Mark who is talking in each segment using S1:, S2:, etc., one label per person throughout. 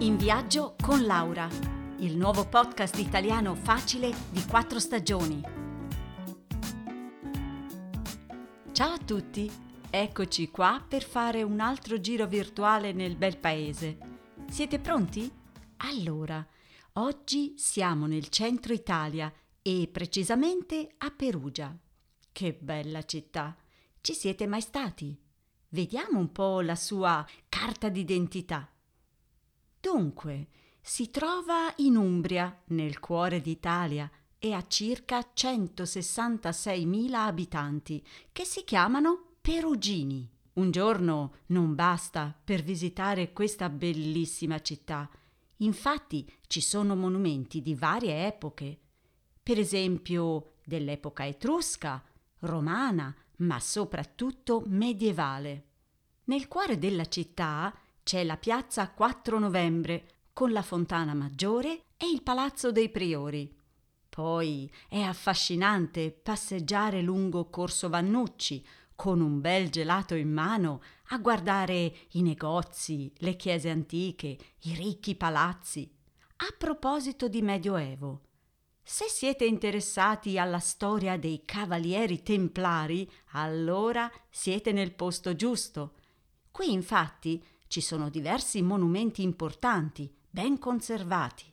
S1: In viaggio con Laura, il nuovo podcast italiano facile di quattro stagioni. Ciao a tutti, eccoci qua per fare un altro giro virtuale nel bel paese. Siete pronti? Allora, oggi siamo nel centro Italia e precisamente a Perugia. Che bella città! Ci siete mai stati? Vediamo un po' la sua carta d'identità. Dunque, si trova in Umbria, nel cuore d'Italia, e ha circa 166.000 abitanti, che si chiamano perugini. Un giorno non basta per visitare questa bellissima città. Infatti ci sono monumenti di varie epoche, per esempio dell'epoca etrusca, romana, ma soprattutto medievale. Nel cuore della città c'è la piazza 4 novembre con la fontana maggiore e il palazzo dei priori. Poi è affascinante passeggiare lungo Corso Vannucci con un bel gelato in mano a guardare i negozi, le chiese antiche, i ricchi palazzi. A proposito di Medioevo, se siete interessati alla storia dei cavalieri templari, allora siete nel posto giusto. Qui infatti ci sono diversi monumenti importanti, ben conservati.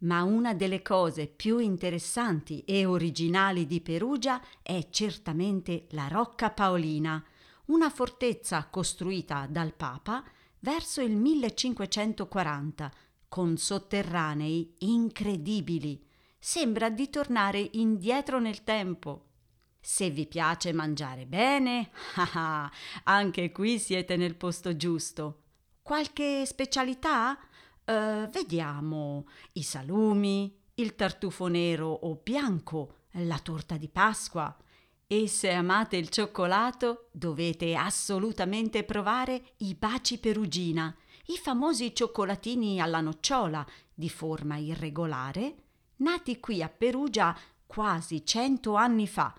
S1: Ma una delle cose più interessanti e originali di Perugia è certamente la Rocca Paolina, una fortezza costruita dal Papa verso il 1540, con sotterranei incredibili sembra di tornare indietro nel tempo. Se vi piace mangiare bene, ah, anche qui siete nel posto giusto. Qualche specialità? Uh, vediamo i salumi, il tartufo nero o bianco, la torta di Pasqua. E se amate il cioccolato, dovete assolutamente provare i baci perugina, i famosi cioccolatini alla nocciola di forma irregolare nati qui a Perugia quasi cento anni fa,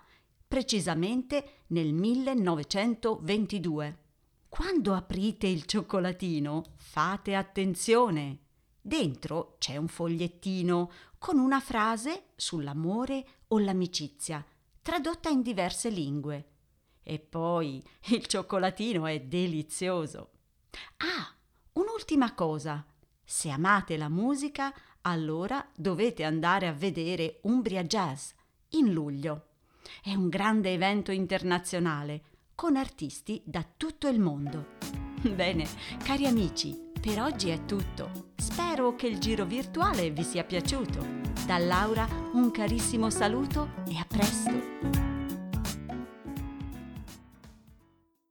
S1: precisamente nel 1922. Quando aprite il cioccolatino, fate attenzione. Dentro c'è un fogliettino con una frase sull'amore o l'amicizia, tradotta in diverse lingue. E poi il cioccolatino è delizioso. Ah, un'ultima cosa. Se amate la musica, allora dovete andare a vedere Umbria Jazz in luglio. È un grande evento internazionale con artisti da tutto il mondo. Bene, cari amici, per oggi è tutto. Spero che il giro virtuale vi sia piaciuto. Da Laura un carissimo saluto e a presto!